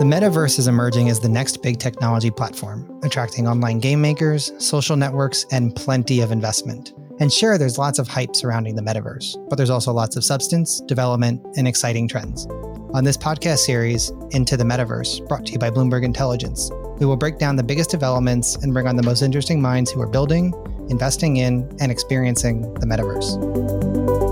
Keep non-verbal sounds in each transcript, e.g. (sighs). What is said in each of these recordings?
The metaverse is emerging as the next big technology platform, attracting online game makers, social networks, and plenty of investment. And sure, there's lots of hype surrounding the metaverse, but there's also lots of substance, development, and exciting trends. On this podcast series, Into the Metaverse, brought to you by Bloomberg Intelligence, we will break down the biggest developments and bring on the most interesting minds who are building, investing in, and experiencing the metaverse.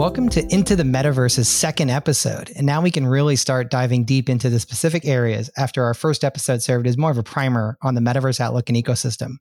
Welcome to Into the Metaverse's second episode. And now we can really start diving deep into the specific areas after our first episode served as more of a primer on the metaverse outlook and ecosystem.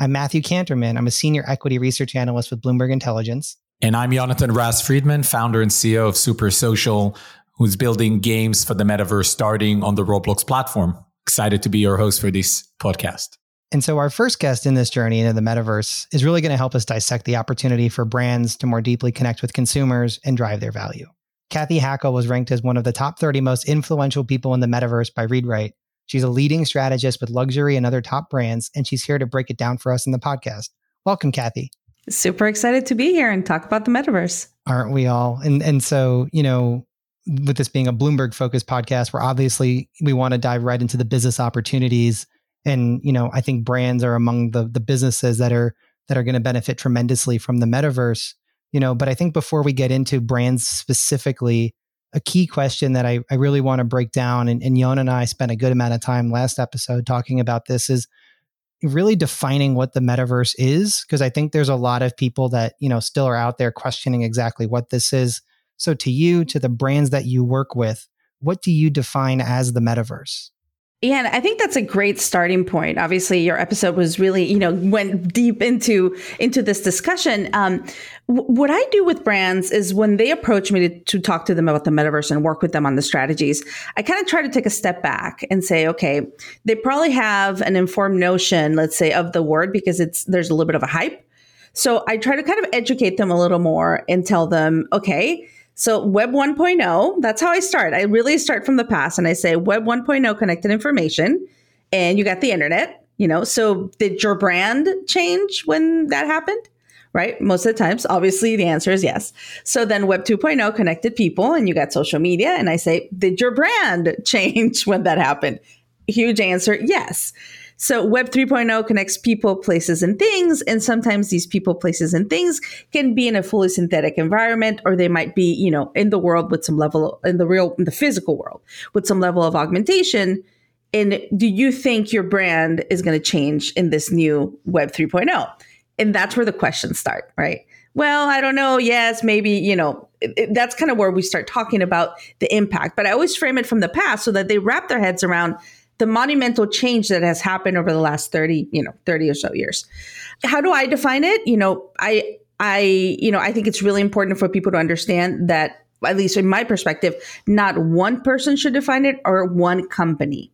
I'm Matthew Kanterman. I'm a senior equity research analyst with Bloomberg Intelligence. And I'm Jonathan Raz-Fridman, founder and CEO of Super Social, who's building games for the metaverse starting on the Roblox platform. Excited to be your host for this podcast. And so, our first guest in this journey into the metaverse is really going to help us dissect the opportunity for brands to more deeply connect with consumers and drive their value. Cathy Hackl was ranked as one of the top 30 most influential people in the metaverse by ReadWrite. She's a leading strategist with luxury and other top brands, and she's here to break it down for us in the podcast. Welcome, Cathy. Super excited to be here and talk about the metaverse. Aren't we all? And and so, you know, with this being a Bloomberg focused podcast, where obviously we want to dive right into the business opportunities and you know i think brands are among the the businesses that are that are going to benefit tremendously from the metaverse you know but i think before we get into brands specifically a key question that i, I really want to break down and, and yon and i spent a good amount of time last episode talking about this is really defining what the metaverse is because i think there's a lot of people that you know still are out there questioning exactly what this is. So to you to the brands that you work with what do you define as the metaverse yeah, and I think that's a great starting point. Obviously, your episode was really, you know, went deep into into this discussion. Um, w- what I do with brands is when they approach me to, to talk to them about the metaverse and work with them on the strategies, I kind of try to take a step back and say, okay, they probably have an informed notion, let's say, of the word because it's there's a little bit of a hype. So I try to kind of educate them a little more and tell them, okay so Web 1.0, that's how I start. I really start from the past and I say Web 1.0 connected information and you got the internet, you know. So did your brand change when that happened? Right? Most of the times, obviously the answer is yes. So then Web 2.0 connected people and you got social media and I say, did your brand (laughs) change when that happened? Huge answer, yes. So Web 3.0 connects people, places, and things. And sometimes these people, places, and things can be in a fully synthetic environment, or they might be, you know, in the world with some level, in the real, in the physical world with some level of augmentation. And do you think your brand is going to change in this new Web 3.0? And that's where the questions start, right? Well, I don't know. Yes, maybe, you know, it, it, that's kind of where we start talking about the impact. But I always frame it from the past so that they wrap their heads around the monumental change that has happened over the last 30, you know, 30 or so years. How do I define it? You know, I I, you know, I think it's really important for people to understand that at least in my perspective, not one person should define it or one company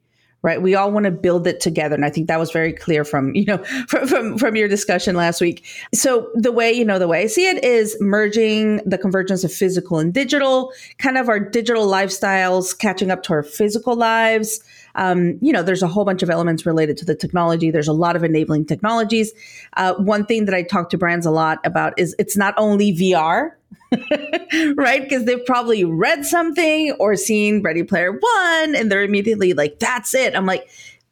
right? We all want to build it together. And I think that was very clear from, (laughs) you know, from, from, from, your discussion last week. So the way, you know, the way I see it is merging the convergence of physical and digital, kind of our digital lifestyles catching up to our physical lives. Um, you know, there's a whole bunch of elements related to the technology. There's a lot of enabling technologies. Uh, one thing that I talk to brands a lot about is it's not only VR, (laughs) right? Because they've probably read something or seen Ready Player One and they're immediately like, that's it. I'm like,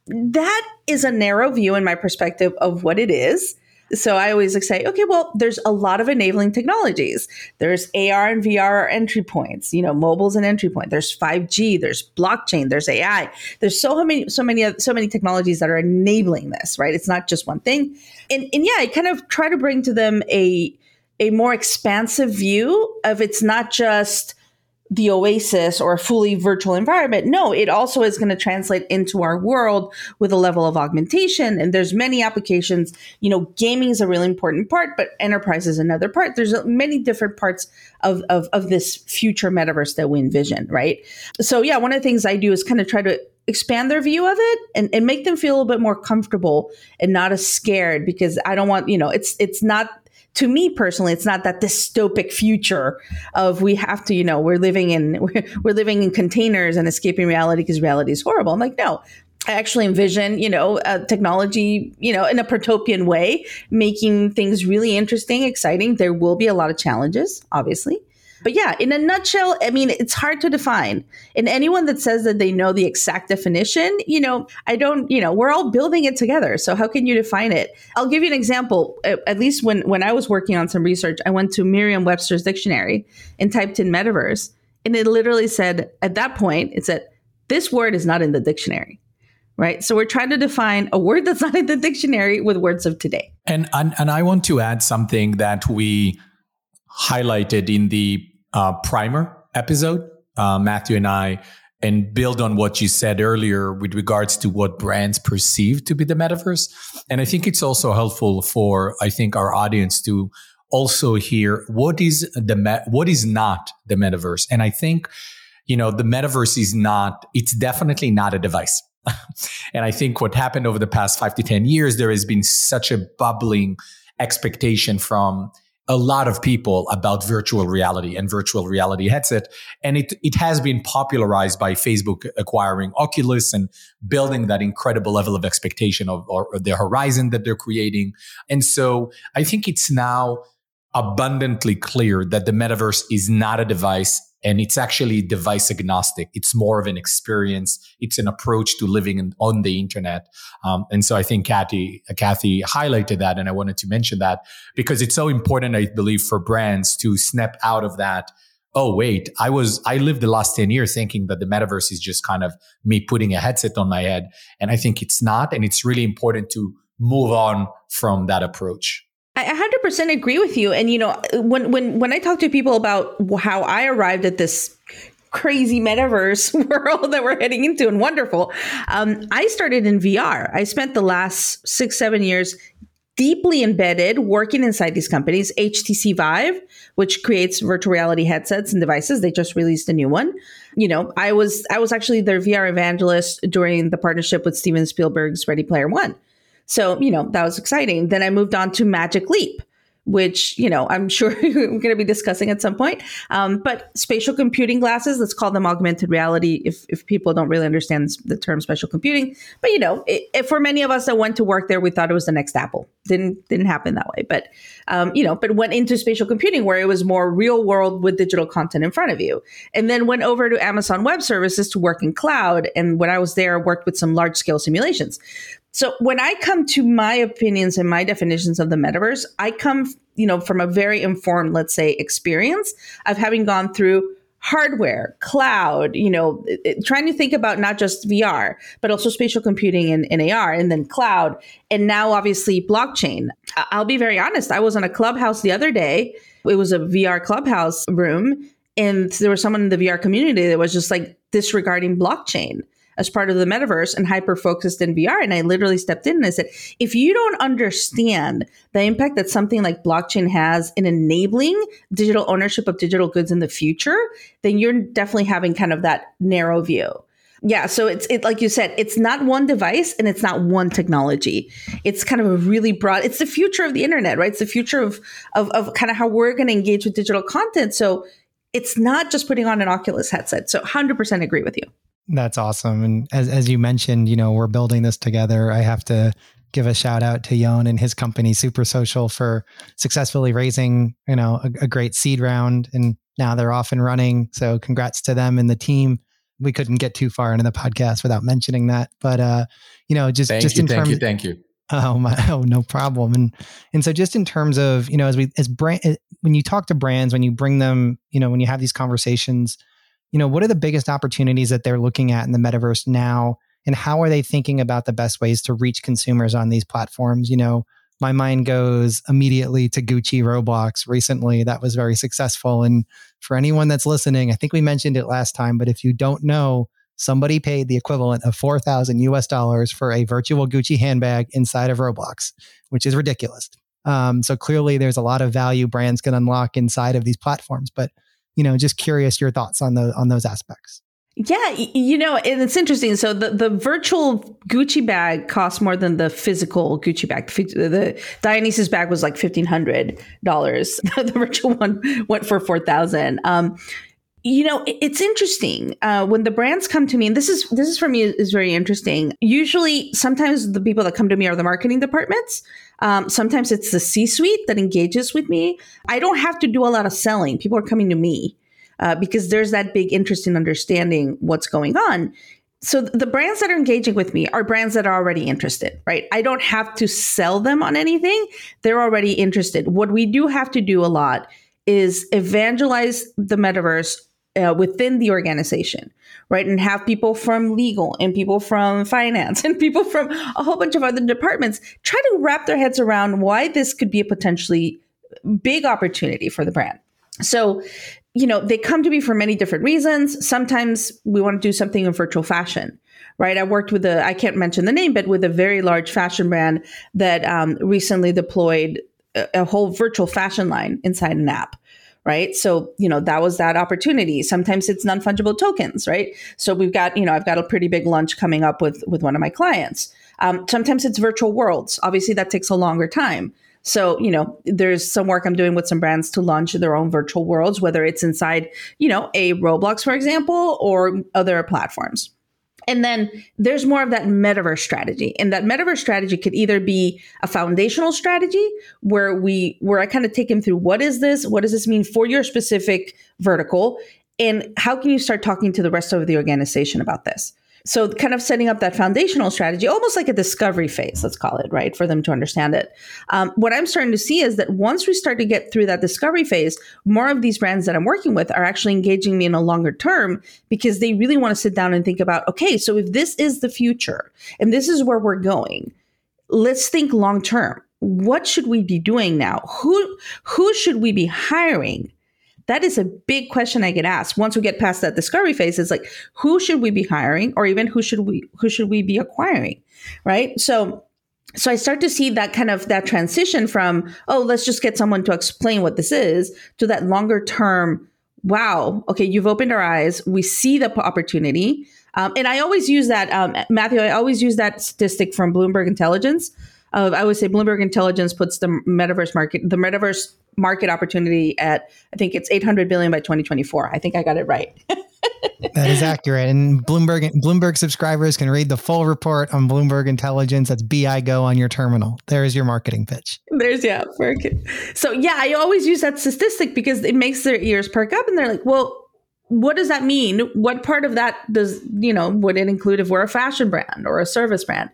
that is a narrow view in my perspective of what it is. So I always like say, okay, well, there's a lot of enabling technologies. There's AR and VR are entry points. You know, mobile's an entry point. There's 5G. There's blockchain. There's AI. There's so many, so many, so many technologies that are enabling this. Right? It's not just one thing. And and yeah, I kind of try to bring to them a a more expansive view of it's not just the oasis or a fully virtual environment. No it also is going to translate into our world with a level of augmentation and there's many applications. You know gaming is a really important part but enterprise is another part. There's many different parts of, of, of this future metaverse that we envision right? So yeah one of the things i do is kind of try to expand their view of it and, and make them feel a little bit more comfortable and not as scared because i don't want you know it's it's not to me personally, it's not that dystopic future of we have to, you know, we're living in (laughs) we're, living in containers and escaping reality because reality is horrible. I'm like, no, I actually envision, you know, uh, technology, you know, in a protopian way, making things really interesting, exciting. There will be a lot of challenges, obviously. But yeah, in a nutshell, I mean, it's hard to define. And anyone that says that they know the exact definition, you know, I don't, you know, we're all building it together. So how can you define it? I'll give you an example. At least when when I was working on some research, I went to Merriam-Webster's dictionary and typed in metaverse, and it literally said at that point, it said this word is not in the dictionary right? So we're trying to define a word that's (laughs) not in the dictionary with words of today. And and, and I want to add something that we highlighted in the uh, primer episode, uh, Matthew and I, and build on what you said earlier with regards to what brands perceive to be the metaverse. And I think it's also helpful for, I think, our audience to also hear what is the, me- what is not the metaverse. And I think, you know, the metaverse is not, it's definitely not a device. (laughs) and I think what happened over the past five to 10 years, there has been such a bubbling expectation from a lot of people about virtual reality and virtual reality headset. And it, it has been popularized by Facebook acquiring Oculus and building that incredible level of expectation of or, or the horizon that they're creating. And so I think it's now abundantly clear that the metaverse is not a device and it's actually device agnostic. It's more of an experience. It's an approach to living in, on the internet. Um, and so I think Cathy, Cathy highlighted that, and I wanted to mention that because it's so important, I believe, for brands to snap out of that. Oh wait, I was I lived the last ten years thinking that the metaverse is just kind of me putting a headset on my head, and I think it's not. And it's really important to move on from that approach. I 100% agree with you. And you know, when when when I talk to people about how I arrived at this crazy metaverse (laughs) world that we're heading into and wonderful, um, I started in VR. I spent the last six seven years deeply embedded working inside these companies. HTC Vive, which creates virtual reality headsets and devices, they just released a new one. You know, I was I was actually their VR evangelist during the partnership with Steven Spielberg's Ready Player One. So, you know, that was exciting. Then I moved on to Magic Leap, which, you know, I'm sure (laughs) we're going to be discussing at some point. Um, but spatial computing glasses, let's call them augmented reality if, if people don't really understand the term spatial computing. But, you know, it, it, for many of us that went to work there, we thought it was the next Apple. Didn't, didn't happen that way. But, um, you know, but went into spatial computing where it was more real world with digital content in front of you. And then went over to Amazon Web Services to work in cloud. And when I was there, I worked with some large scale simulations. So when I come to my opinions and my definitions of the metaverse, I come, you know, from a very informed, let's say, experience of having gone through hardware, cloud, you know, trying to think about not just VR, but also spatial computing and, and, AR, and then cloud, and now obviously blockchain. I'll be very honest. I was on a clubhouse the other day. It was a VR clubhouse room, and there was someone in the VR community that was just like disregarding blockchain as part of the metaverse and hyper focused in VR. And I literally stepped in and I said, if you don't understand the impact that something like blockchain has in enabling digital ownership of digital goods in the future, then you're definitely having kind of that narrow view. Yeah, so it's it like you said, it's not one device and it's not one technology. It's kind of a really broad. It's the future of the internet, right? It's the future of of, of kind of how we're going to engage with digital content. So it's not just putting on an Oculus headset. So 100% agree with you. That's awesome. And as, as you mentioned, you know, we're building this together. I have to give a shout out to Yon and his company, Super Social, for successfully raising, you know, a, a great seed round. And now they're off and running. So congrats to them and the team. We couldn't get too far into the podcast without mentioning that. But, uh, you know, just, thank just you, in thank terms, you, thank you. Oh my! (laughs) Oh, no problem. And and so just in terms of you know, as we as brand, when you talk to brands, when you bring them, you know, when you have these conversations, you know, what are the biggest opportunities that they're looking at in the metaverse now? And how are they thinking about the best ways to reach consumers on these platforms? You know, my mind goes immediately to Gucci Roblox recently. That was very successful. And for anyone that's listening, I think we mentioned it last time, but if you don't know, somebody paid the equivalent of 4,000 US dollars for a virtual Gucci handbag inside of Roblox, which is ridiculous. Um, so clearly there's a lot of value brands can unlock inside of these platforms. But you know, just curious your thoughts on the on those aspects. Yeah, you know, and it's interesting. So the, the virtual Gucci bag costs more than the physical Gucci bag. The, the Dionysus bag was like fifteen hundred dollars. (laughs) The virtual one went for four thousand. Um, you know it's interesting uh, when the brands come to me and this is this is for me is very interesting usually sometimes the people that come to me are the marketing departments um, sometimes it's the c suite that engages with me. I don't have to do a lot of selling. People are coming to me uh, because there's that big interest in understanding what's going on. So the brands that are engaging with me are brands that are already interested right? I don't have to sell them on anything. They're already interested. What we do have to do a lot is evangelize the metaverse uh, within the organization, right? And have people from legal and people from finance (laughs) and people from a whole bunch of other departments try to wrap their heads around why this could be a potentially big opportunity for the brand. So, you know, they come to me for many different reasons. Sometimes we want to do something in virtual fashion, right? I worked with a, I can't mention the name, but with a very large fashion brand that um, recently deployed a, a whole virtual fashion line inside an app right? So, you know, that was that opportunity. Sometimes it's non-fungible tokens, right? So we've got, you know, I've got a pretty big lunch coming up with with one of my clients. Um, sometimes it's virtual worlds. Obviously, that takes a longer time. So, you know, there's some work I'm doing with some brands to launch their own virtual worlds, whether it's inside, you know, a Roblox, for example, or other platforms. And then there's more of that metaverse strategy. And that metaverse strategy could either be a foundational strategy where we where I kind of take him through what is this? What does this mean for your specific vertical? And how can you start talking to the rest of the organization about this? So, kind of setting up that foundational strategy, almost like a discovery phase, let's call it, right, for them to understand it. Um, what I'm starting to see is that once we start to get through that discovery phase, more of these brands that I'm working with are actually engaging me in a longer term because they really want to sit down and think about, okay, so if this is the future and this is where we're going, let's think long term. What should we be doing now? Who who should we be hiring? That is a big question I get asked. Once we get past that discovery phase, it's like, who should we be hiring or even who should we who should we be acquiring? Right. So so I start to see that kind of that transition from, oh, let's just get someone to explain what this is to that longer term, wow, okay, you've opened our eyes. We see the opportunity. Um, and I always use that, um, Matthew, I always use that statistic from Bloomberg Intelligence. Uh, I would say Bloomberg Intelligence puts the metaverse market, the metaverse market opportunity at I think it's 800 billion by 2024. I think I got it right. (laughs) that is accurate. And Bloomberg Bloomberg subscribers can read the full report on Bloomberg Intelligence. That's BIGO on your terminal. There is your marketing pitch. There's yeah. So yeah, I always use that statistic because it makes their ears perk up and they're like, well, what does that mean? What part of that does, you know, would it include if we're a fashion brand or a service brand?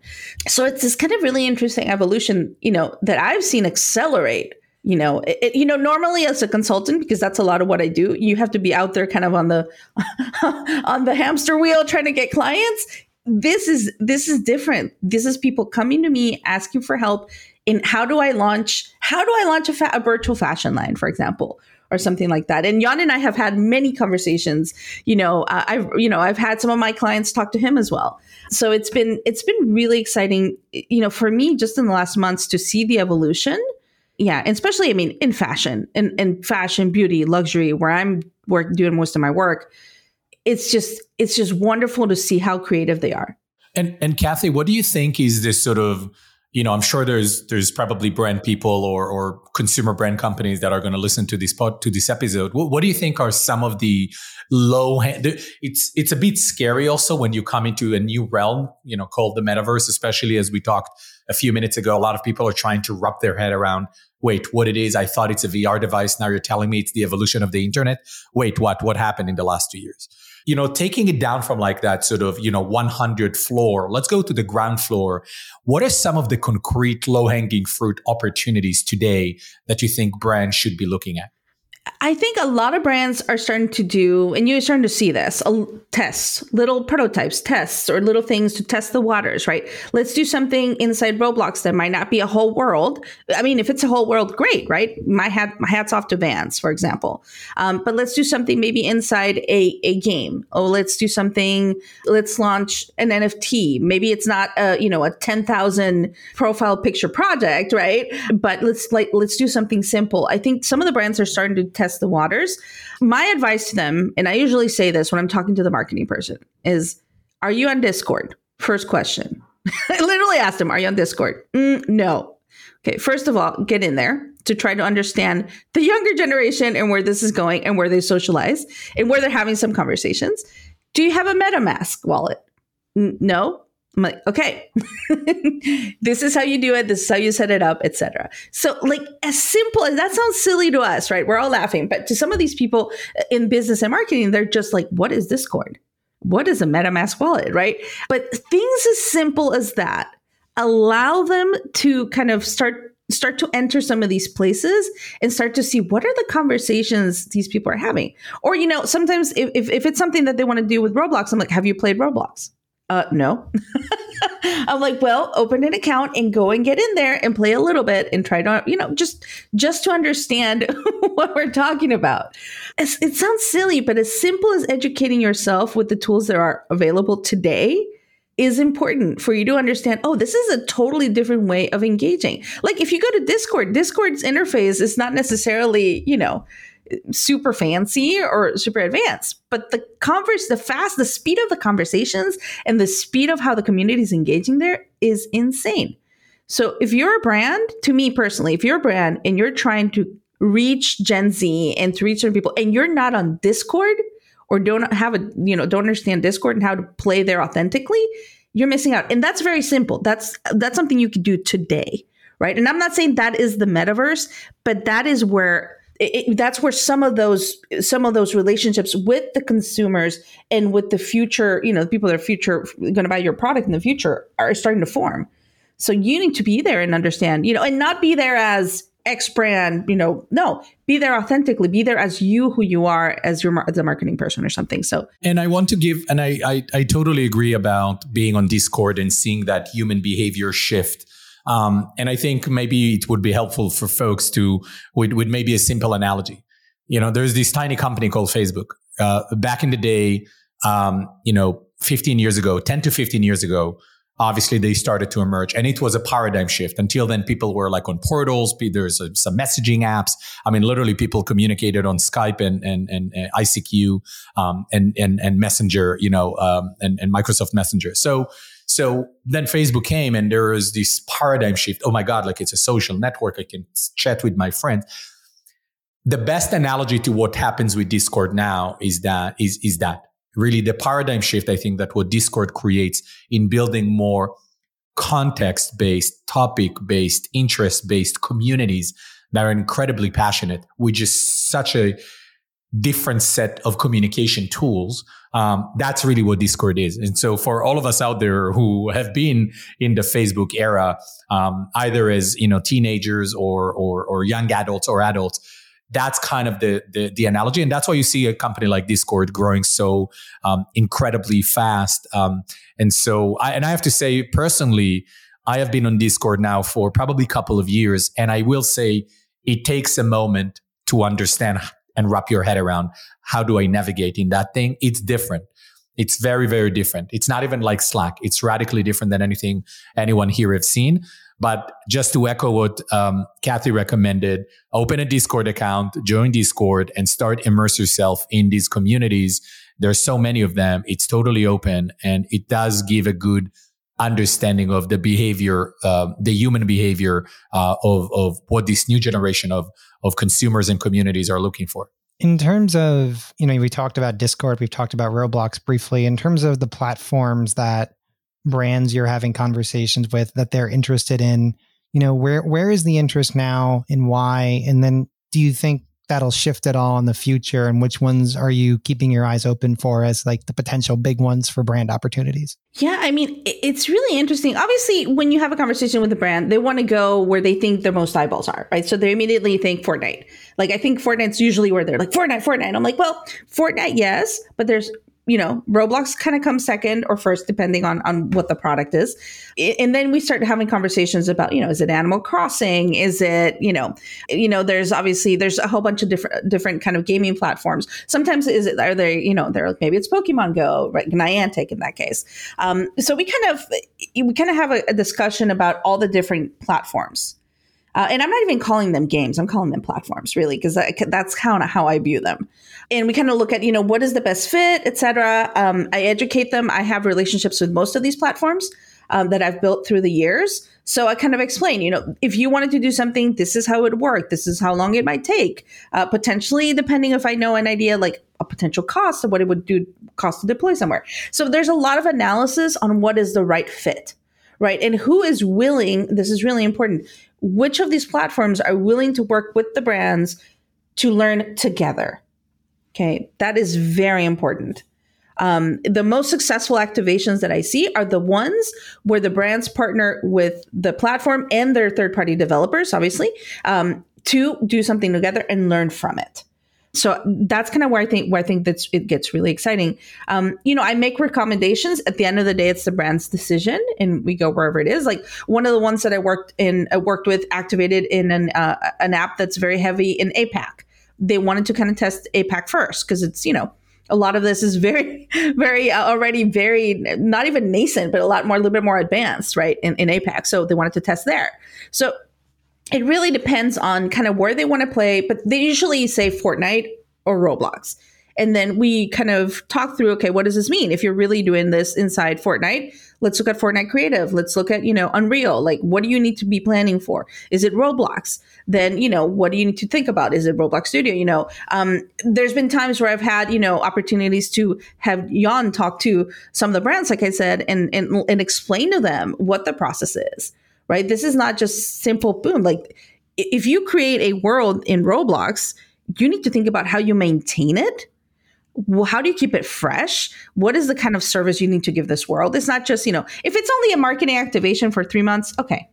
So it's this kind of really interesting evolution, you know, that I've seen accelerate you know it, you know normally as a consultant because that's a lot of what i do you have to be out there kind of on the (laughs) on the hamster wheel trying to get clients this is this is different this is people coming to me asking for help in how do i launch how do i launch a, fa- a virtual fashion line for example or something like that. And Jan and I have had many conversations. You know, uh, I've you know I've had some of my clients talk to him as well. So it's been it's been really exciting. You know, for me, just in the last months to see the evolution yeah, and especially I mean in fashion, in, in fashion, beauty, luxury, where I'm work doing most of my work, it's just it's just wonderful to see how creative they are. And and Cathy, what do you think is this sort of you know, I'm sure there's there's probably brand people or or consumer brand companies that are going to listen to this pod, to this episode. What, what, do you think are some of the low? It's it's a bit scary also when you come into a new realm, you know, called the metaverse. Especially as we talked a few minutes ago, a lot of people are trying to wrap their head around. Wait, what it is? I thought it's a VR device. Now you're telling me it's the evolution of the internet. Wait, what? What happened in the last two years? You know, taking it down from like that sort of, you know, 100 floor, let's go to the ground floor. What are some of the concrete low hanging fruit opportunities today that you think brands should be looking at? I think a lot of brands are starting to do, and you're starting to see this, tests, little prototypes, tests, or little things to test the waters, right? Let's do something inside Roblox that might not be a whole world. I mean, if it's a whole world, great, right? My hat, my hats off to Vans, for example. Um, but let's do something maybe inside a, a game. Oh, let's do something. Let's launch an NFT. Maybe it's not a you know a ten thousand profile picture project, right? But let's like let's do something simple. I think some of the brands are starting to test the waters. My advice to them, and I usually say this when I'm talking to the marketing person, is Are you on Discord? First question. (laughs) I literally asked them, Are you on Discord? Mm, no. Okay, first of all, get in there to try to understand the younger generation and where this is going and where they socialize and where they're having some conversations. Do you have a MetaMask wallet? N- no. I'm like, okay, (laughs) this is how you do it. This is how you set it up, etc. So, like, as simple as that sounds silly to us, right? We're all laughing, but to some of these people uh, in business and marketing, they're just like, what is Discord? What is a MetaMask wallet, right? But things as simple as that allow them to kind of start start to enter some of these places and start to see what are the conversations these people are having or you know sometimes if, if, if it's something that they want to do with roblox i'm like have you played roblox uh no. (laughs) I'm like well open an account and go and get in there and play a little bit and try to you know just just to understand (laughs) what we're talking about. It's, it sounds silly but as simple as educating yourself with the tools that are available today is important for you to understand oh this is a totally different way of engaging. Like if you go to discord discord's interface is not necessarily you know super fancy or super advanced but the converse the fast the speed of the conversations and the speed of how the community is engaging there is insane. So if you're a brand to me personally if you're a brand and you're trying to reach gen z and to reach certain people and you're not on discord or don't have a you know don't understand discord and how to play there authentically you're missing out. And that's very simple. That's that's something you could do today right? And i'm not saying that is the metaverse but that is where it, that's where some of those some of those relationships with the consumers and with the future you know the people that are future going to buy your product in the future are starting to form so you need to be there and understand you know and not be there as X brand, you know, no, be there authentically, be there as you who you are as your as a marketing person or something. So, and I want to give, and I, I, I totally agree about being on Discord and seeing that human behavior shift. Um, and I think maybe it would be helpful for folks to with, with maybe a simple analogy. You know, there's this tiny company called Facebook. Uh, back in the day, um, you know, 15 years ago, 10 to 15 years ago, obviously they started to emerge and it was a paradigm shift until then people were like on portals there's some messaging apps i mean literally people communicated on skype and and, and, and icq um, and, and and messenger you know um, and, and microsoft messenger so so then facebook came and there was this paradigm shift. Oh my god like it's a social network. I can chat with my friends. The best analogy to what happens with discord now is that is is that really the paradigm shift I think that what Discord creates in building more context based, topic based, interest based communities that are incredibly passionate, which is such a different set of communication tools. Um, that's really what Discord is. And so for all of us out there who have been in the Facebook era, um, either as, you know, teenagers or, or, or young adults or adults, that's kind of the, the, the analogy, and that's why you see a company like Discord growing so um, incredibly fast. Um, and so, I, and I have to say personally, I have been on Discord now for probably a couple of years, and I will say it takes a moment to understand and wrap your head around how do I navigate in that thing. It's different. It's very, very different. It's not even like Slack. It's radically different than anything anyone here have seen. But just to echo what um, Cathy recommended, open a Discord account, join Discord, and start immerse yourself in these communities. There's so many of them. It's totally open, and it does give a good understanding of the behavior, uh, the human behavior uh, of of what this new generation of of consumers and communities are looking for. In terms of, you know, we talked about Discord, we've talked about Roblox briefly. In terms of the platforms that brands you're having conversations with that they're interested in you know where where is the interest now and why and then do you think that'll shift at all in the future? And which ones are you keeping your eyes open for as like the potential big ones for brand opportunities? Yeah i mean it's really interesting. Obviously when you have a conversation with a brand they want to go where they think their most eyeballs are right? So they immediately think fortnite. Like i think fortnite's usually where they're like fortnite fortnite. I'm like well fortnite yes but there's you know, Roblox kind of comes second or first, depending on on what the product is. And then we start having conversations about, you know, is it Animal Crossing? Is it, you know, you know, there's obviously there's a whole bunch of different different kind of gaming platforms. Sometimes is it are they, you know, they're maybe it's Pokemon Go, right? Niantic in that case. Um, so we kind of we kind of have a, a discussion about all the different platforms. Uh, and I'm not even calling them games. I'm calling them platforms, really, because that's kind of how I view them. And we kind of look at, you know, what is the best fit, etc. Um, I educate them. I have relationships with most of these platforms. um, that I've built through the years. So I kind of explain, you know, if you wanted to do something, this is how it would work. This is how long it might take. Uh, potentially, depending if I know an idea, like a potential cost of what it would do cost to deploy somewhere. So there's a lot of analysis on what is the right fit, right? And who is willing, this is really important, which of these platforms are willing to work with the brands to learn together. Okay, that is very important. Um, the most successful activations that I see are the ones where the brands partner with the platform and their third party developers, obviously, um, to do something together and learn from it. So that's kind of where I think where I think that it gets really exciting. Um, you know, I make recommendations. At the end of the day, it's the brand's decision, and we go wherever it is. Like one of the ones that I worked in, I worked with, activated in an uh, an app that's very heavy in APAC. They wanted to kind of test APAC first because it's you know a lot of this is (laughs) very, very uh, already very not even nascent, but a lot more, a little bit more advanced, right? In, in APAC. So they wanted to test there. So it really depends on kind of where they want to play, but they usually say Fortnite or Roblox. And then we kind of talk through, okay, what does this mean? If you're really doing this inside Fortnite, let's look at Fortnite Creative. Let's look at, you know, Unreal. Like, what do you need to be planning for? Is it Roblox? Then, you know, what do you need to think about? Is it Roblox Studio? You know, um, there's been times where I've had, you know, opportunities to have Jan talk to some of the brands, like I said, and, and, and explain to them what the process is, right? This is not just simple boom. Like, if you create a world in Roblox, you need to think about how you maintain it how do you keep it fresh? What is the kind of service you need to give this world? It's not just, you know, if it's only a marketing activation for three months, okay,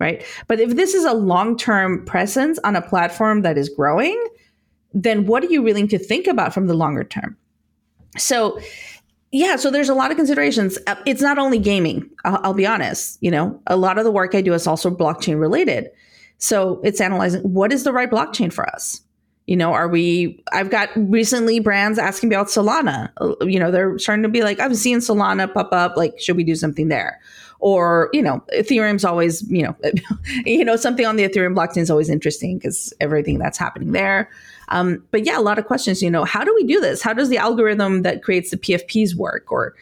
right? But if this is a long term presence on a platform that is growing, then what are you willing to think about from the longer term? So, yeah, so there's a lot of considerations. Uh, it's not only gaming, I'll, I'll be honest. You know, a lot of the work I do is also blockchain related. So it's analyzing what is the right blockchain for us? You know, are we? I've got recently brands asking about Solana. You know, they're starting to be like, I've seen Solana pop up. Like, should we do something there? Or you know, Ethereum's always you know, (laughs) you know, something on the Ethereum blockchain is always interesting because everything that's happening there. Um, but yeah, a lot of questions. You know, how do we do this? How does the algorithm that creates the PFPs work? Or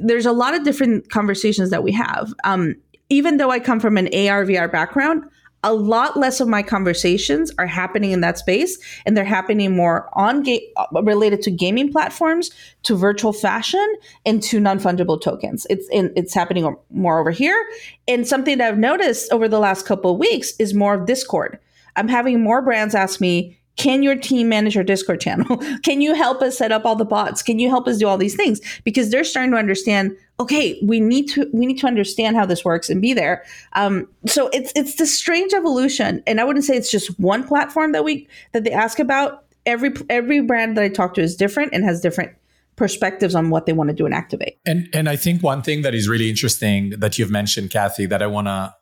there's a lot of different conversations that we have. Um, even though I come from an AR VR background, a lot less of my conversations are happening in that space and they're happening more on game related to gaming platforms to virtual fashion and to non-fungible tokens it's in, it's happening more over here and something that i've noticed over the last couple of weeks is more of discord i'm having more brands ask me can your team manage your Discord channel? (laughs) Can you help us set up all the bots? Can you help us do all these things? Because they're starting to understand, okay, we need to we need to understand how this works and be there. Um, so it's it's this strange evolution, and I wouldn't say it's just one platform that we that they ask about. Every every brand that I talk to is different and has different perspectives on what they want to do and activate. And and I think one thing that is really interesting that you've mentioned, Cathy, that I want to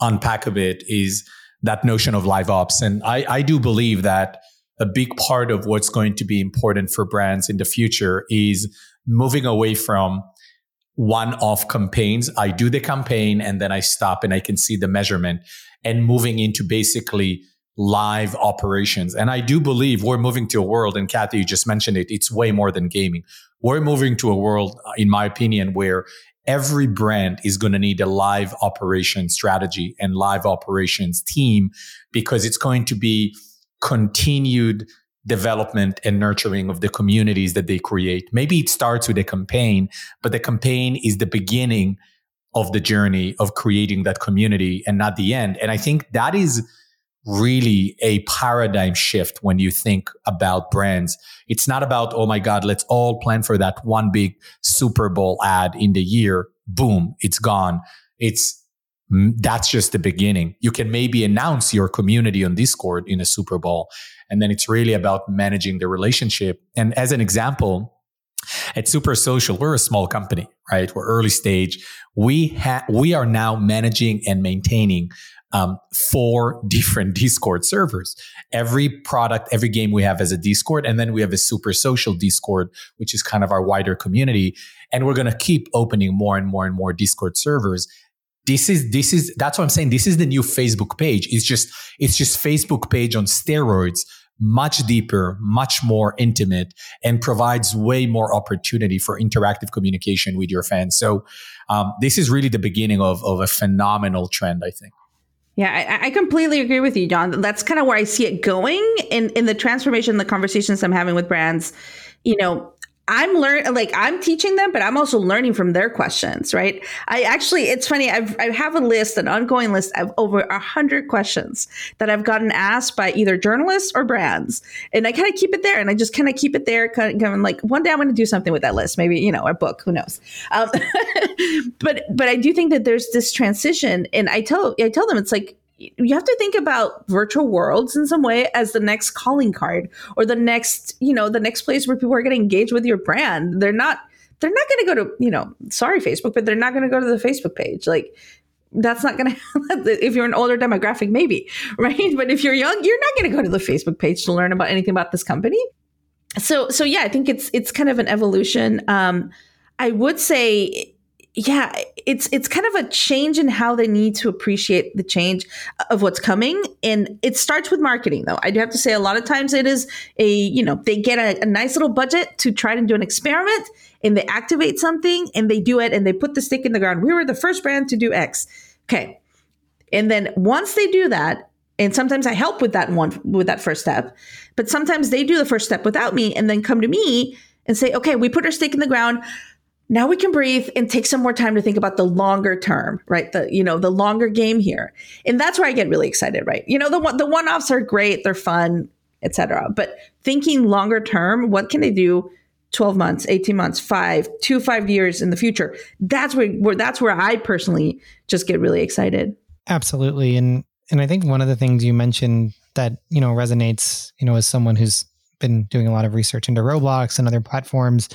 unpack a bit is that notion of live ops. And I, I do believe that a big part of what's going to be important for brands in the future is moving away from one off campaigns. I do the campaign and then I stop and I can see the measurement and moving into basically live operations. And I do believe we're moving to a world, and Cathy, you just mentioned it, it's way more than gaming. We're moving to a world, in my opinion, where every brand is going to need a live operations strategy and live operations team because it's going to be continued development and nurturing of the communities that they create. Maybe it starts with a campaign, but the campaign is the beginning of the journey of creating that community and not the end. And I think that is really a paradigm shift when you think about brands. It's not about, oh my God, let's all plan for that one big Super Bowl ad in the year. Boom, it's gone. It's mm, that's just the beginning. You can maybe announce your community on Discord in a Super Bowl. And then it's really about managing the relationship. And as an example, at Super Social, we're a small company, right? We're early stage. We have, we are now managing and maintaining um, four (laughs) different Discord servers. Every product, every game we have has a Discord, and then we have a super social Discord, which is kind of our wider community. And we're going to keep opening more and more and more Discord servers. This is this is that's what I'm saying. This is the new Facebook page. It's just it's just Facebook page on steroids, much deeper, much more intimate, and provides way more opportunity for interactive communication with your fans. So um, this is really the beginning of, of a phenomenal trend, I think. Yeah, I, I, completely agree with you, John. That's kind of where I see it going in in the transformation, the conversations I'm having with brands. You know, I'm learning, like I'm teaching them, but I'm also learning from their questions, right? I actually, it's funny. I've, I have a list, an ongoing list of over a hundred questions that I've gotten asked by either journalists or brands. And I kind of keep it there and I just kind of keep it there. Kind of like one day I'm going to do something with that list, maybe, you know, a book, who knows? Um, (laughs) but, but I do think that there's this transition and I tell, I tell them it's like, you have to think about virtual worlds in some way as the next calling card or the next you know the next place where people are going to engage with your brand. They're not they're not going to go to you know sorry facebook but they're not going to go to the facebook page. Like that's not going (laughs) to if you're an older demographic maybe (laughs) right? But if you're young you're not going to go to the facebook page to learn about anything about this company. So so yeah i think it's it's kind of an evolution. Um i would say yeah, it's it's kind of a change in how they need to appreciate the change of what's coming, and it starts with marketing. Though I do have to say, a lot of times it is a you know they get a, a nice little budget to try to do an experiment, and they activate something, and they do it, and they put the stick in the ground. We were the first brand to do X. Okay, and then once they do that, and sometimes I help with that one with that first step, but sometimes they do the first step without me, and then come to me and say, okay, we put our stake in the ground now we can breathe and take some more time to think about the longer term, right? The, you know, the longer game here. And that's where I get really excited, right? You know, the the one-offs are great, they're fun, etc. But thinking longer term, what can they do 12 months, 18 months, 5, 2 5 years in the future? That's where, where that's where I personally just get really excited. Absolutely. And and I think one of the things you mentioned that, you know, resonates, you know, as someone who's been doing a lot of research into Roblox and other platforms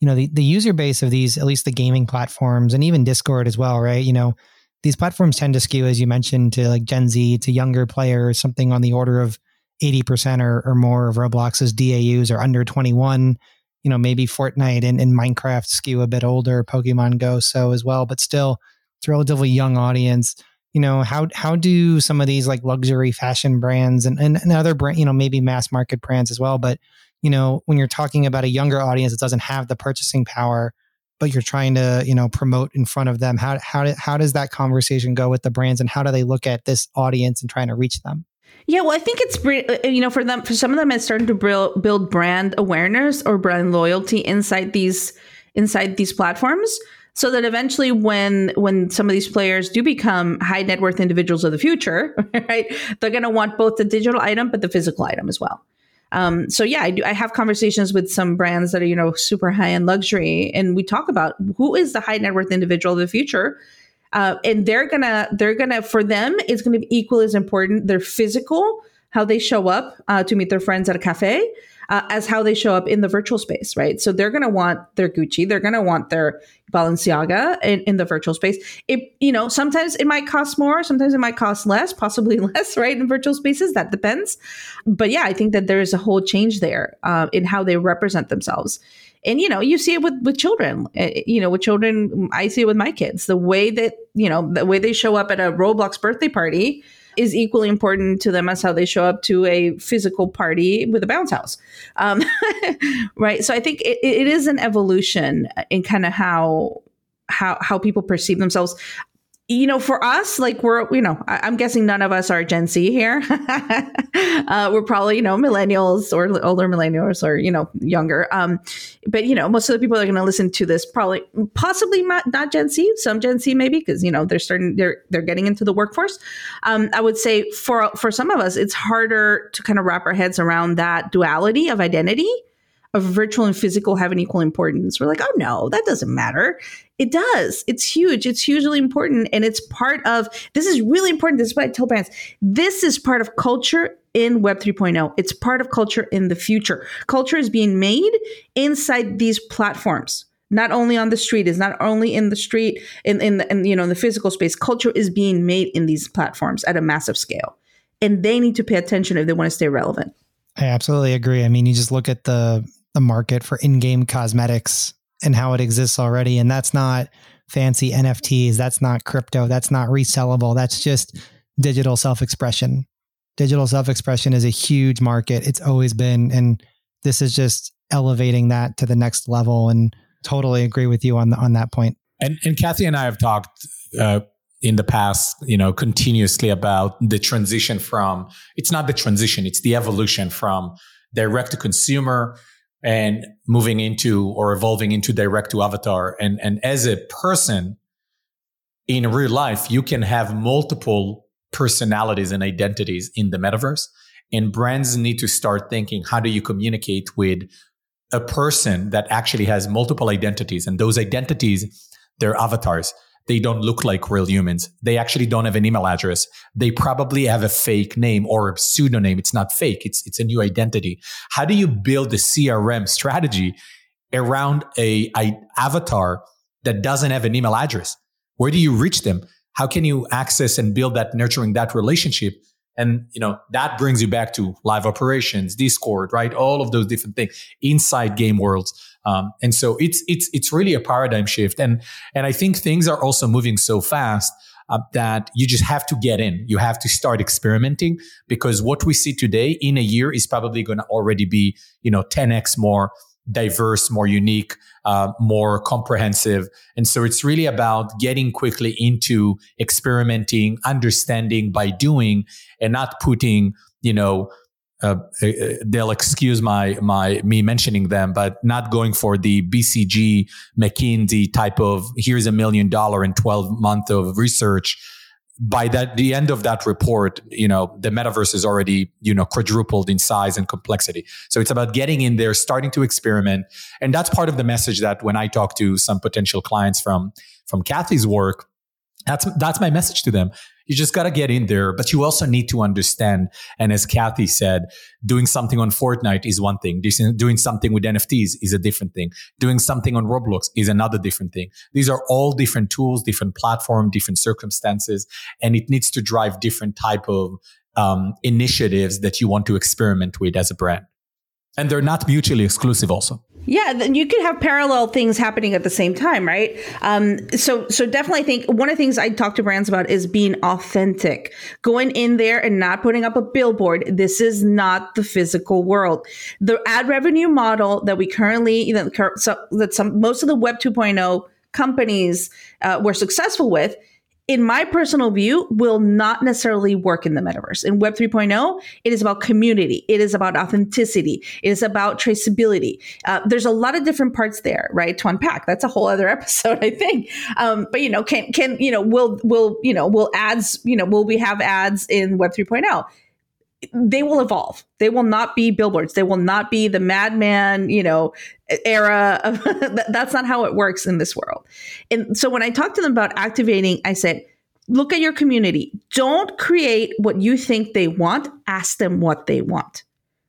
you know the, the user base of these at least the gaming platforms and even discord as well right? You know these platforms tend to skew as you mentioned to like gen z to younger players something on the order of 80% or, or more of roblox's daus are under 21 you know maybe fortnite and, and minecraft skew a bit older pokemon go so as well but still it's a relatively young audience. You know how how do some of these like luxury fashion brands and, and, and other brand you know maybe mass market brands as well but you know, when you're talking about a younger audience that doesn't have the purchasing power, but you're trying to, you know, promote in front of them, how how how does that conversation go with the brands, and how do they look at this audience and trying to reach them? Yeah, well, I think it's uh, you know for them for some of them it's starting to build brand awareness or brand loyalty inside these inside these platforms so that eventually when when some of these players do become high net worth individuals of the future (laughs) right they're going to want both the digital item but the physical item as well um, so yeah, I do. I have conversations with some brands that are you know super high end luxury, and we talk about who is the high net worth individual of the future. Uh, and they're gonna they're gonna for them it's gonna be equal as important their physical how they show up uh, to meet their friends at a cafe uh, as how they show up in the virtual space, right? So they're going to want their Gucci, they're going to want their Balenciaga in, in the virtual space. It, you know, sometimes it might cost more, sometimes it might cost less, possibly (laughs) less, right? In virtual spaces, that depends. But yeah, I think that there is a whole change there uh, in how they represent themselves and you know you see it with with children uh, you know with children i see it with my kids the way that you know the way they show up at a roblox birthday party is equally important to them as how they show up to a physical party with a bounce house. Um, (laughs) right. So I think it, it is an evolution in kind of how how how people perceive themselves you know, for us, like we're, you know, I, am guessing none of us are Gen Z here. (laughs) uh, we're probably, you know, millennials or older millennials or, you know, younger. Um, but, you know, most of the people that are going to listen to this probably, possibly not, not Gen Z, some Gen Z maybe, because, you know, they're starting, they're, they're getting into the workforce. Um, I would say for, for some of us, it's harder to kind of wrap our heads around that duality of identity of virtual and physical have an equal importance. We're like, oh no, that doesn't matter. It does. It's huge. It's hugely important. And it's part of this is really important. This is what I tell brands. This is part of culture in Web 3.0. It's part of culture in the future. Culture is being made inside these platforms. Not only on the street, is not only in the street, in, in, the, in you know in the physical space. Culture is being made in these platforms at a massive scale, and they need to pay attention if they want to stay relevant. I absolutely agree. I mean, you just look at the the market for in-game cosmetics and how it exists already and that's not fancy NFTs, that's not crypto, that's not resellable, that's just digital self-expression. digital self-expression is a huge market. It's always been, and this is just elevating that to the next level. And totally agree with you on the, on that point. And and Cathy and I have talked uh, in the past, you know, continuously about the transition from. It's not the transition; it's the evolution from direct to consumer and moving into or evolving into direct to avatar. And and as a person in real life, you can have multiple personalities and identities in the metaverse. And brands need to start thinking how do you communicate with a person that actually has multiple identities and those identities they're avatars they don't look like real humans. They actually don't have an email address. They probably have a fake name or a pseudonym. It's not fake. It's it's a new identity. How do you build a crm strategy around a, a avatar that doesn't have an email address? Where do you reach them? How can you access and build that nurturing that relationship? And you know that brings you back to live operations discord right? All of those different things inside game worlds um, and so it's it's it's really a paradigm shift and and i think things are also moving so fast uh, that you just have to get in you have to start experimenting because what we see today in a year is probably going to already be you know 10x more diverse, more unique, uh, more comprehensive. And so it's really about getting quickly into experimenting, understanding by doing, and not putting, you know, uh, uh they'll excuse my my me mentioning them, but not going for the BCG McKinsey type of here's a million dollar and twelve month of research. By that the end of that report you know the metaverse is already you know quadrupled in size and complexity. So it's about getting in there starting to experiment. And that's part of the message that when i talk to some potential clients from from Cathy's work that's that's my message to them you just got to get in there, but you also need to understand. And as Cathy said, doing something on Fortnite is one thing. Doing something with NFTs is a different thing. Doing something on Roblox is another different thing. These are all different tools, different platform, different circumstances, and it needs to drive different type of um, initiatives that you want to experiment with as a brand. And they're not mutually exclusive also. Yeah, then you could have parallel things happening at the same time, right? Um, so, so definitely, I think one of the things I talk to brands about is being authentic, going in there and not putting up a billboard. This is not the physical world. The ad revenue model that we currently, you know, so that some most of the Web 2.0 companies uh, were successful with in my personal view, will not necessarily work in the metaverse. In Web 3.0, it is about community. It is about authenticity. It is about traceability. Uh, there's a lot of different parts there, right? To unpack. That's a whole other (laughs) episode, I think. Um, but you know, can can you know, will will you know, will ads, you know, will we have ads in Web 3.0? They will evolve. They will not be billboards. They will not be the Mad Men, you know, era of (laughs) that's not how it works in this world. And so when I talked to them about activating, I said, look at your community. Don't create what you think they want. Ask them what they want.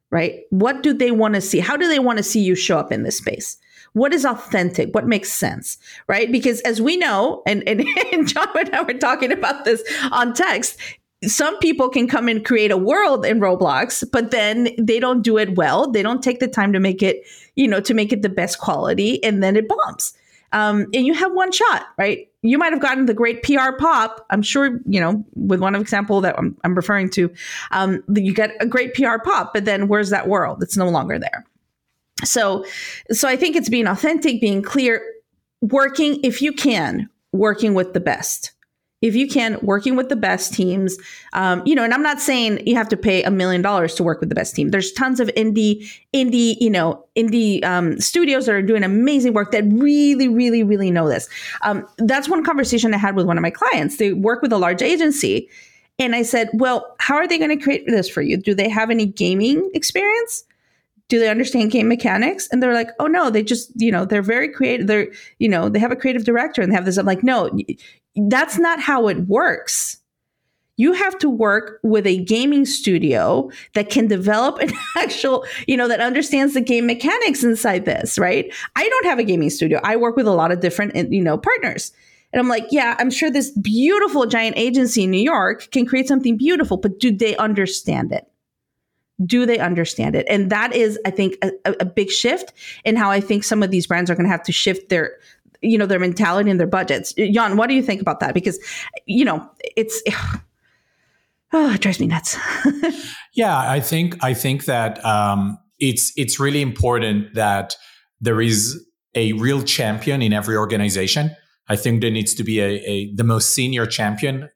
Right? What do they want to see? How do they want to see you show up in this space? What is authentic? What makes sense? Right? Because as we know, and, and, (laughs) and John and I were talking about this on text, some people can come and create a world in Roblox, but then they don't do it well. They don't take the time to make it, you know, to make it the best quality, and then it bombs. Um, and you have one shot, right? You might have gotten the great PR pop. I'm sure, you know, with one example that I'm, I'm referring to, um, you get a great PR pop, but then where's that world? It's no longer there. So, so I think it's being authentic, being clear, working if you can, working with the best if you can working with the best teams um, you know and i'm not saying you have to pay a million dollars to work with the best team there's tons of indie indie you know indie um, studios that are doing amazing work that really really really know this um, that's one conversation i had with one of my clients they work with a large agency and i said well how are they going to create this for you do they have any gaming experience do they understand game mechanics? And they're like, oh no, they just, you know, they're very creative. They're, you know, they have a creative director and they have this. I'm like, no, that's not how it works. You have to work with a gaming studio that can develop an (laughs) actual, you know, that understands the game mechanics inside this, right? I don't have a gaming studio. I work with a lot of different, eh, you know, partners. And I'm like, yeah, I'm sure this beautiful giant agency in New York can create something beautiful, but do they understand it? Do they understand it? And that is, I think, a, a big shift in how I think some of these brands are going to have to shift their you know, their mentality and their budgets. Jan, what do you think about that? Because, you know, it's, Oh, (sighs) it drives me nuts. (laughs) yeah, I think I think that um, it's it's really important that there is a real champion in every organization. I think there needs to be a, a the most senior champion,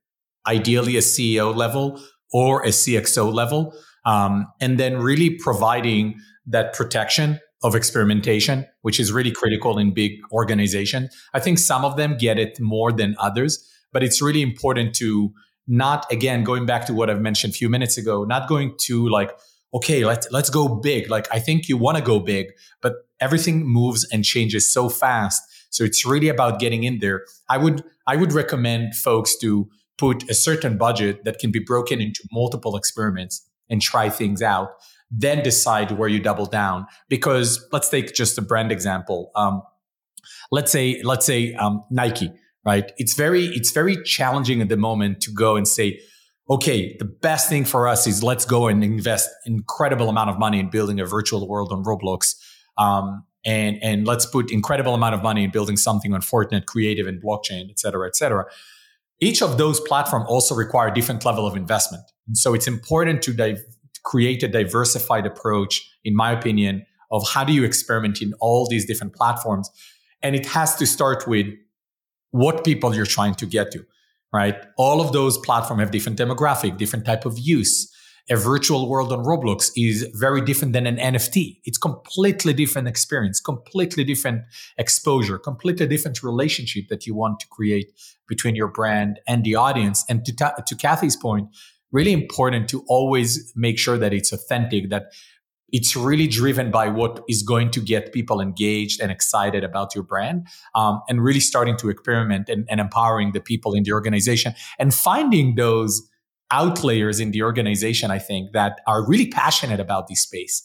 ideally a CEO level or a CXO level, um, and then really providing that protection of experimentation, which is really critical in big organizations. I think some of them get it more than others, but it's really important to not again going back to what I've mentioned a few minutes ago, not going to like, okay, let's let's go big. Like I think you want to go big, but everything moves and changes so fast. So it's really about getting in there. I would I would recommend folks to put a certain budget that can be broken into multiple experiments and try things out. Then decide where you double down. Because let's take just a brand example. Um, let's say let's say um, Nike right? It's very, it's very challenging at the moment to go and say, okay, the best thing for us is let's go and invest incredible amount of money in building a virtual world on Roblox. Um, and, and let's put incredible amount of money in building something on creative and blockchain, et cetera, et cetera. Each of those platforms also require different level of investment. And so it's important to div- create a diversified approach, in my opinion, of how do you experiment in all these different platforms. And it has to start with what people you're trying to get to, right? All of those platforms have different demographic, different type of use. A virtual world on Roblox is very different than an NFT. It's completely different experience, completely different exposure, completely different relationship that you want to create between your brand and the audience. And to, ta- to Cathy's point, really important to always make sure that it's authentic, that it's really driven by what is going to get people engaged and excited about your brand um, and really starting to experiment and, and, empowering the people in the organization and finding those outlayers in the organization i think that are really passionate about this space.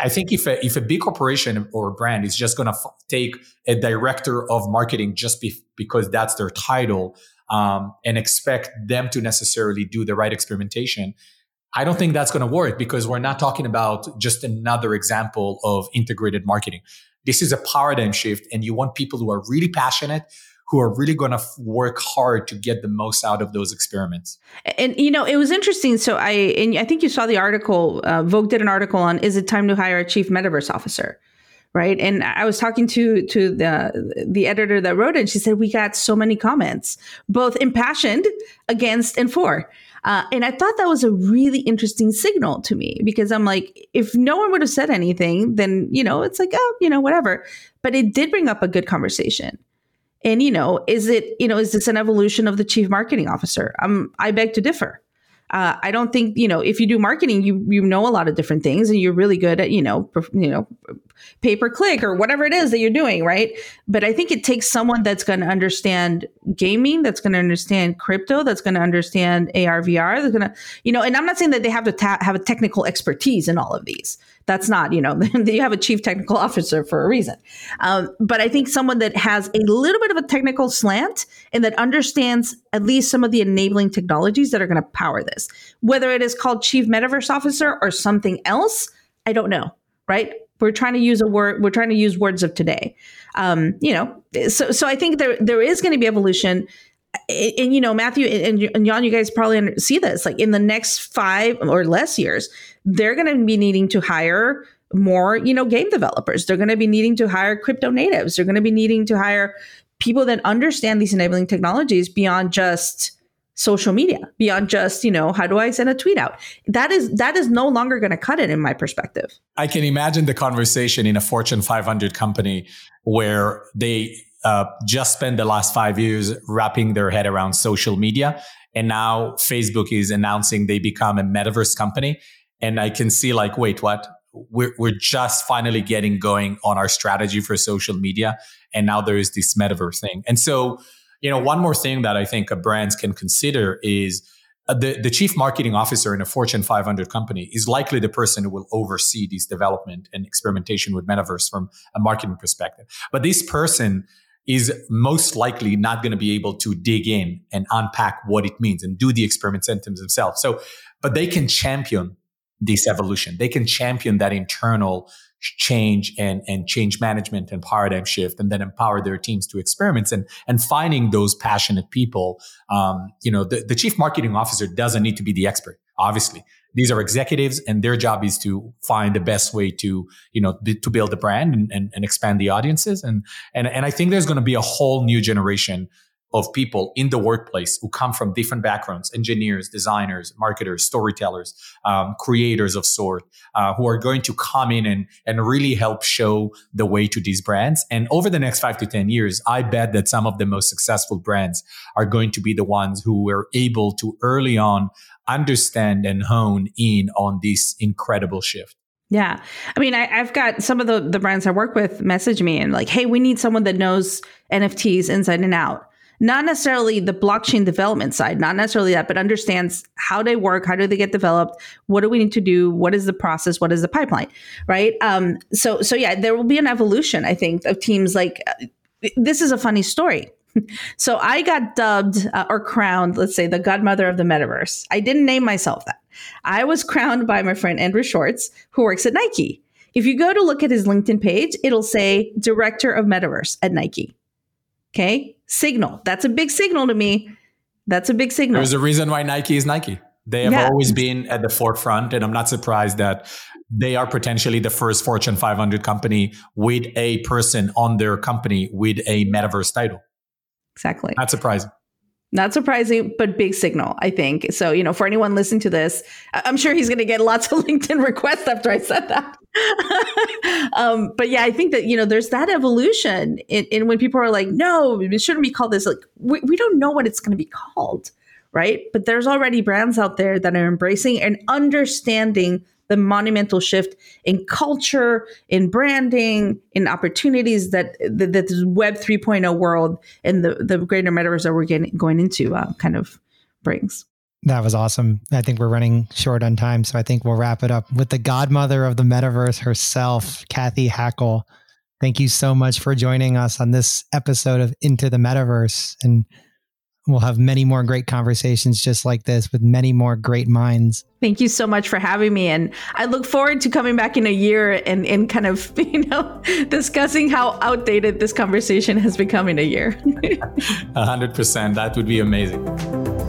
I think if a, if a big corporation or brand is just going to f- take a director of marketing just be- because that's their title um, and expect them to necessarily do the right experimentation I don't think that's going to work because we're not talking about just another example of integrated marketing. This is a paradigm shift, and you want people who are really passionate, who are really going to work hard to get the most out of those experiments. And you know, it was interesting. So I, and I think you saw the article. Uh, Vogue did an article on "Is it time to hire a chief metaverse officer?" Right, and I was talking to to the the editor that wrote it. And she said we got so many comments, both impassioned against and for. Uh, and I thought that was a really interesting signal to me because I'm like, if no one would have said anything, then, you know, it's like, oh, you know, whatever. But it did bring up a good conversation. And, you know, is it, you know, is this an evolution of the chief marketing officer? Um, I beg to differ. Uh, I don't think you know if you do marketing, you you know a lot of different things, and you're really good at you know you know pay per click or whatever it is that you're doing, right? But I think it takes someone that's going to understand gaming, that's going to understand crypto, that's going to understand AR VR, that's going to you know. And I'm not saying that they have to ta- have a technical expertise in all of these. That's not you know (laughs) you have a chief technical officer for a reason. Um, but I think someone that has a little bit of a technical slant and that understands at least some of the enabling technologies that are going to power this, whether it is called chief metaverse officer or something else, I don't know. Right? We're trying to use a word. We're trying to use words of today. Um, you know, so so I think there there is going to be evolution. And, and, you know, Matthew and, and Jan, you guys probably see this. Like in the next five or less years, they're going to be needing to hire more, you know, game developers. They're going to be needing to hire crypto natives. They're going to be needing to hire people that understand these enabling technologies beyond just social media beyond just you know how do i send a tweet out that is that is no longer going to cut it in my perspective i can imagine the conversation in a fortune 500 company where they uh, just spent the last five years wrapping their head around social media. And now facebook is announcing they become a metaverse company. And i can see like wait what? We're, we're just finally getting going on our strategy for social media. And now there is this metaverse thing. And so you know, one more thing that I think brands can consider is uh, the, the chief marketing officer in a Fortune 500 company is likely the person who will oversee this development and experimentation with metaverse from a marketing perspective. But this person is most likely not going to be able to dig in and unpack what it means and do the experiment symptoms themselves. So, but they can champion this evolution. They can champion that internal change and, and change management and paradigm shift and then empower their teams to experiments and, and finding those passionate people. Um, you know, the, the chief marketing officer doesn't need to be the expert, obviously. These are executives and their job is to find the best way to, you know, b- to build the brand and, and, and expand the audiences. And, and, and I think there's going to be a whole new generation of people in the workplace who come from different backgrounds engineers designers marketers storytellers um, creators of sort uh, who are going to come in and, and really help show the way to these brands. And over the next five to ten years i bet that some of the most successful brands are going to be the ones who were able to early on understand and hone in on this incredible shift. Yeah. I mean, I, have got some of the, the brands I work with message me and like, hey, we need someone that knows NFTs inside and out not necessarily the blockchain development side, not necessarily that, but understands how they work, how do they get developed, what do we need to do, what is the process, what is the pipeline, right? Um, so, so yeah, there will be an evolution, I think, of teams. Like uh, this is a funny story. (laughs) so I got dubbed uh, or crowned, let's say, the godmother of the metaverse. I didn't name myself that. I was crowned by my friend Andrew Schwartz, who works at Nike. If you go to look at his LinkedIn page, it'll say director of metaverse at Nike. Okay signal. That's a big signal to me. That's a big signal. There's a reason why Nike is Nike. They have yeah. always been at the forefront, and I'm not surprised that they are potentially the first Fortune 500 company with a person on their company with a metaverse title. Exactly. Not surprising. Not surprising, but big signal, I think. So, you know, for anyone listening to this, I'm sure he's going to get lots of (laughs) LinkedIn requests after I said that. (laughs) um, but yeah, I think that, you know, there's that evolution in, in, when people are like, no, it shouldn't be called this. Like, we, we don't know what it's going to be called, right? But there's already brands out there that are embracing and understanding the monumental shift in culture, in branding, in opportunities that that, this Web 3.0 world and the the greater metaverse that we're getting going into uh, kind of brings. That was awesome. I think we're running short on time, so I think we'll wrap it up with the godmother of the metaverse herself, Cathy Hackl. Thank you so much for joining us on this episode of Into the Metaverse and We'll have many more great conversations just like this with many more great minds. Thank you so much for having me. And I look forward to coming back in a year and, and kind of, (laughs) you know, discussing how outdated this conversation has become in a year. (laughs) 100%. That would be amazing.